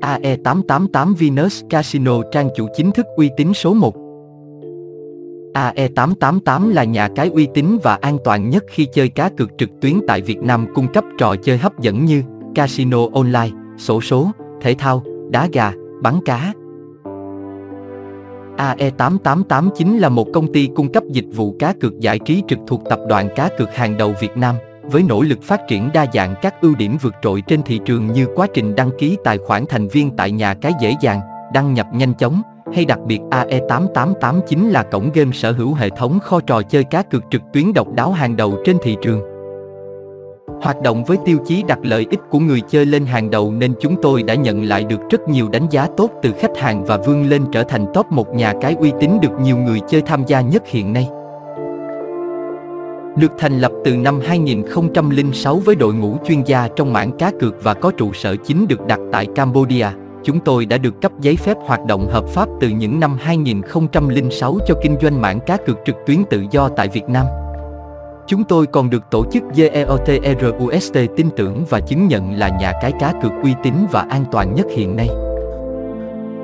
AE888 Venus Casino trang chủ chính thức uy tín số 1. AE888 là nhà cái uy tín và an toàn nhất khi chơi cá cược trực tuyến tại Việt Nam cung cấp trò chơi hấp dẫn như casino online, sổ số, thể thao, đá gà, bắn cá. AE888 chính là một công ty cung cấp dịch vụ cá cược giải trí trực thuộc tập đoàn cá cược hàng đầu Việt Nam, với nỗ lực phát triển đa dạng các ưu điểm vượt trội trên thị trường như quá trình đăng ký tài khoản thành viên tại nhà cái dễ dàng, đăng nhập nhanh chóng, hay đặc biệt AE8889 là cổng game sở hữu hệ thống kho trò chơi cá cược trực tuyến độc đáo hàng đầu trên thị trường. Hoạt động với tiêu chí đặt lợi ích của người chơi lên hàng đầu nên chúng tôi đã nhận lại được rất nhiều đánh giá tốt từ khách hàng và vươn lên trở thành top một nhà cái uy tín được nhiều người chơi tham gia nhất hiện nay. Được thành lập từ năm 2006 với đội ngũ chuyên gia trong mảng cá cược và có trụ sở chính được đặt tại Cambodia, chúng tôi đã được cấp giấy phép hoạt động hợp pháp từ những năm 2006 cho kinh doanh mảng cá cược trực tuyến tự do tại Việt Nam. Chúng tôi còn được tổ chức GEOTRUST tin tưởng và chứng nhận là nhà cái cá cược uy tín và an toàn nhất hiện nay.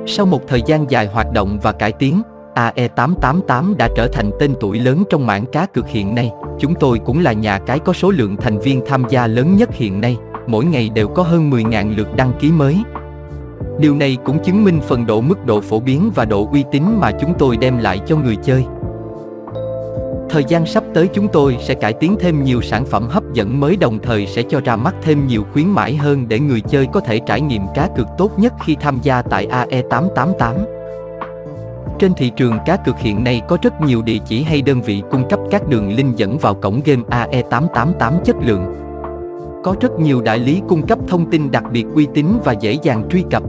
Sau một thời gian dài hoạt động và cải tiến, AE888 đã trở thành tên tuổi lớn trong mảng cá cược hiện nay. Chúng tôi cũng là nhà cái có số lượng thành viên tham gia lớn nhất hiện nay, mỗi ngày đều có hơn 10.000 lượt đăng ký mới. Điều này cũng chứng minh phần độ mức độ phổ biến và độ uy tín mà chúng tôi đem lại cho người chơi. Thời gian sắp tới chúng tôi sẽ cải tiến thêm nhiều sản phẩm hấp dẫn mới đồng thời sẽ cho ra mắt thêm nhiều khuyến mãi hơn để người chơi có thể trải nghiệm cá cược tốt nhất khi tham gia tại AE888. Trên thị trường cá cược hiện nay có rất nhiều địa chỉ hay đơn vị cung cấp các đường link dẫn vào cổng game AE888 chất lượng. Có rất nhiều đại lý cung cấp thông tin đặc biệt uy tín và dễ dàng truy cập.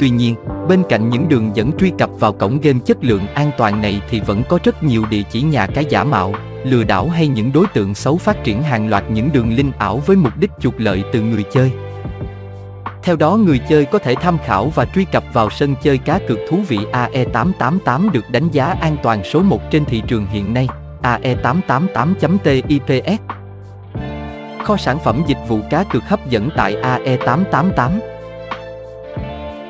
Tuy nhiên, bên cạnh những đường dẫn truy cập vào cổng game chất lượng an toàn này thì vẫn có rất nhiều địa chỉ nhà cái giả mạo, lừa đảo hay những đối tượng xấu phát triển hàng loạt những đường link ảo với mục đích trục lợi từ người chơi. Theo đó người chơi có thể tham khảo và truy cập vào sân chơi cá cược thú vị AE888 được đánh giá an toàn số 1 trên thị trường hiện nay, AE888.TIPS. Kho sản phẩm dịch vụ cá cược hấp dẫn tại AE888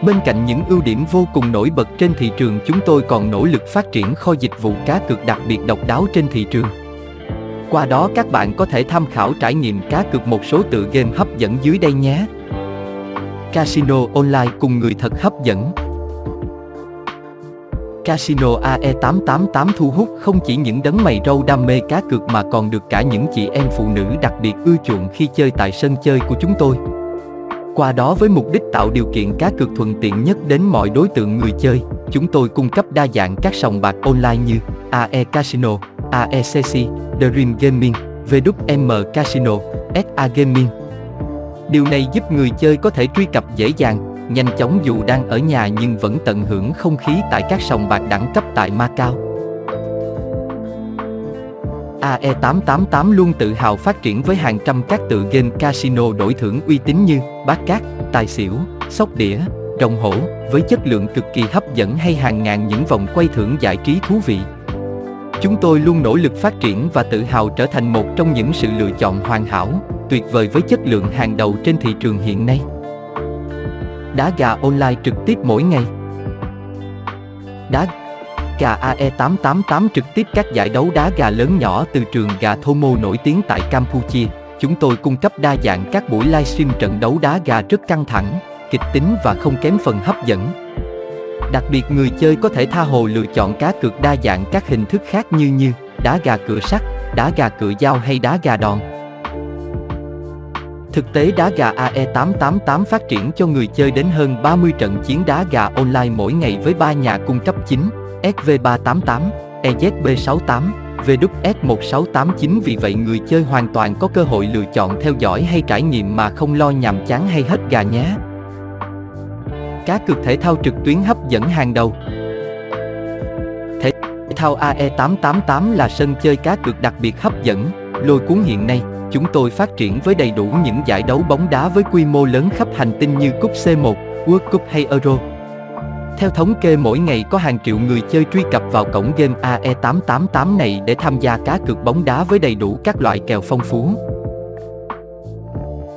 Bên cạnh những ưu điểm vô cùng nổi bật trên thị trường chúng tôi còn nỗ lực phát triển kho dịch vụ cá cược đặc biệt độc đáo trên thị trường. Qua đó các bạn có thể tham khảo trải nghiệm cá cược một số tựa game hấp dẫn dưới đây nhé. Casino online cùng người thật hấp dẫn. Casino AE888 thu hút không chỉ những đấng mày râu đam mê cá cược mà còn được cả những chị em phụ nữ đặc biệt ưa chuộng khi chơi tại sân chơi của chúng tôi. Qua đó với mục đích tạo điều kiện cá cược thuận tiện nhất đến mọi đối tượng người chơi, chúng tôi cung cấp đa dạng các sòng bạc online như AE Casino, AECC, Dream Gaming, VWM Casino, SA Gaming. Điều này giúp người chơi có thể truy cập dễ dàng, nhanh chóng dù đang ở nhà nhưng vẫn tận hưởng không khí tại các sòng bạc đẳng cấp tại Macau. AE888 luôn tự hào phát triển với hàng trăm các tựa game casino đổi thưởng uy tín như bát cát, tài xỉu, sóc đĩa, rồng hổ, với chất lượng cực kỳ hấp dẫn hay hàng ngàn những vòng quay thưởng giải trí thú vị. Chúng tôi luôn nỗ lực phát triển và tự hào trở thành một trong những sự lựa chọn hoàn hảo, tuyệt vời với chất lượng hàng đầu trên thị trường hiện nay. Đá gà online trực tiếp mỗi ngày. Đá gà AE888 trực tiếp các giải đấu đá gà lớn nhỏ từ trường gà Thomo nổi tiếng tại Campuchia. Chúng tôi cung cấp đa dạng các buổi livestream trận đấu đá gà rất căng thẳng, kịch tính và không kém phần hấp dẫn. Đặc biệt người chơi có thể tha hồ lựa chọn cá cược đa dạng các hình thức khác như như đá gà cửa sắt, đá gà cửa dao hay đá gà đòn. Thực tế đá gà AE888 phát triển cho người chơi đến hơn 30 trận chiến đá gà online mỗi ngày với 3 nhà cung cấp chính, SV388, EZB68, VWS1689 vì vậy người chơi hoàn toàn có cơ hội lựa chọn theo dõi hay trải nghiệm mà không lo nhàm chán hay hết gà nhé. Cá cược thể thao trực tuyến hấp dẫn hàng đầu. Thể thao AE888 là sân chơi cá cược đặc biệt hấp dẫn, lôi cuốn hiện nay, chúng tôi phát triển với đầy đủ những giải đấu bóng đá với quy mô lớn khắp hành tinh như Cúp C1, World Cup hay Euro. Theo thống kê mỗi ngày có hàng triệu người chơi truy cập vào cổng game AE888 này để tham gia cá cược bóng đá với đầy đủ các loại kèo phong phú.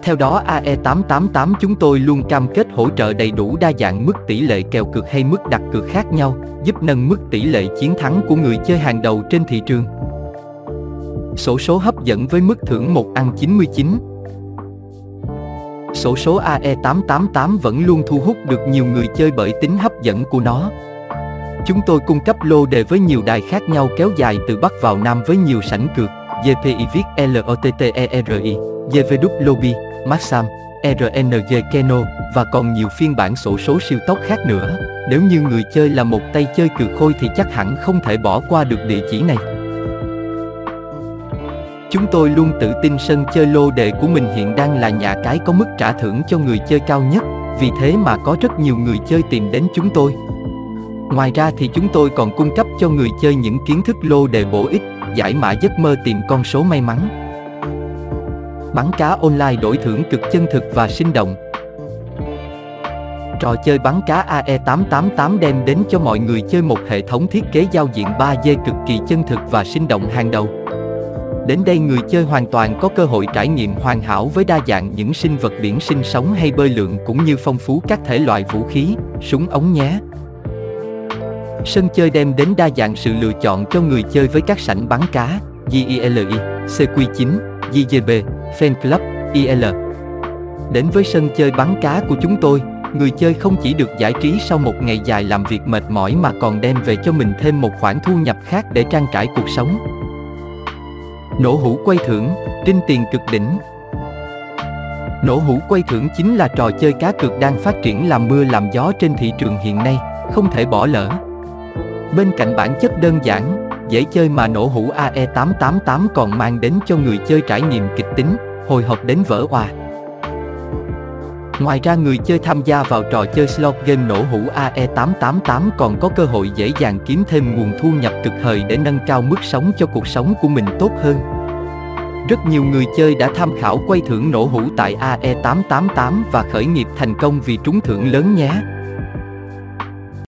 Theo đó AE888 chúng tôi luôn cam kết hỗ trợ đầy đủ đa dạng mức tỷ lệ kèo cược hay mức đặt cược khác nhau, giúp nâng mức tỷ lệ chiến thắng của người chơi hàng đầu trên thị trường. Sổ số hấp dẫn với mức thưởng 1 ăn 99. Sổ số AE888 vẫn luôn thu hút được nhiều người chơi bởi tính hấp dẫn của nó. Chúng tôi cung cấp lô đề với nhiều đài khác nhau kéo dài từ Bắc vào Nam với nhiều sảnh cược, GPI viết LOTTERI, GVW Lobby, Maxam, RNG Keno và còn nhiều phiên bản sổ số siêu tốc khác nữa. Nếu như người chơi là một tay chơi cược khôi thì chắc hẳn không thể bỏ qua được địa chỉ này. Chúng tôi luôn tự tin sân chơi lô đề của mình hiện đang là nhà cái có mức trả thưởng cho người chơi cao nhất, vì thế mà có rất nhiều người chơi tìm đến chúng tôi. Ngoài ra thì chúng tôi còn cung cấp cho người chơi những kiến thức lô đề bổ ích, giải mã giấc mơ tìm con số may mắn. Bắn cá online đổi thưởng cực chân thực và sinh động. Trò chơi bắn cá AE888 đem đến cho mọi người chơi một hệ thống thiết kế giao diện 3D cực kỳ chân thực và sinh động hàng đầu. Đến đây người chơi hoàn toàn có cơ hội trải nghiệm hoàn hảo với đa dạng những sinh vật biển sinh sống hay bơi lượn cũng như phong phú các thể loại vũ khí, súng ống nhé. Sân chơi đem đến đa dạng sự lựa chọn cho người chơi với các sảnh bắn cá, GILI, CQ9, GGB, Fan Club, IL. Đến với sân chơi bắn cá của chúng tôi, người chơi không chỉ được giải trí sau một ngày dài làm việc mệt mỏi mà còn đem về cho mình thêm một khoản thu nhập khác để trang trải cuộc sống. Nổ hũ quay thưởng, trinh tiền cực đỉnh. Nổ hũ quay thưởng chính là trò chơi cá cược đang phát triển làm mưa làm gió trên thị trường hiện nay, không thể bỏ lỡ. Bên cạnh bản chất đơn giản, dễ chơi mà nổ hũ AE888 còn mang đến cho người chơi trải nghiệm kịch tính, hồi hộp đến vỡ hòa. Ngoài ra người chơi tham gia vào trò chơi slot game nổ hũ AE888 còn có cơ hội dễ dàng kiếm thêm nguồn thu nhập cực hời để nâng cao mức sống cho cuộc sống của mình tốt hơn. Rất nhiều người chơi đã tham khảo quay thưởng nổ hũ tại AE888 và khởi nghiệp thành công vì trúng thưởng lớn nhé.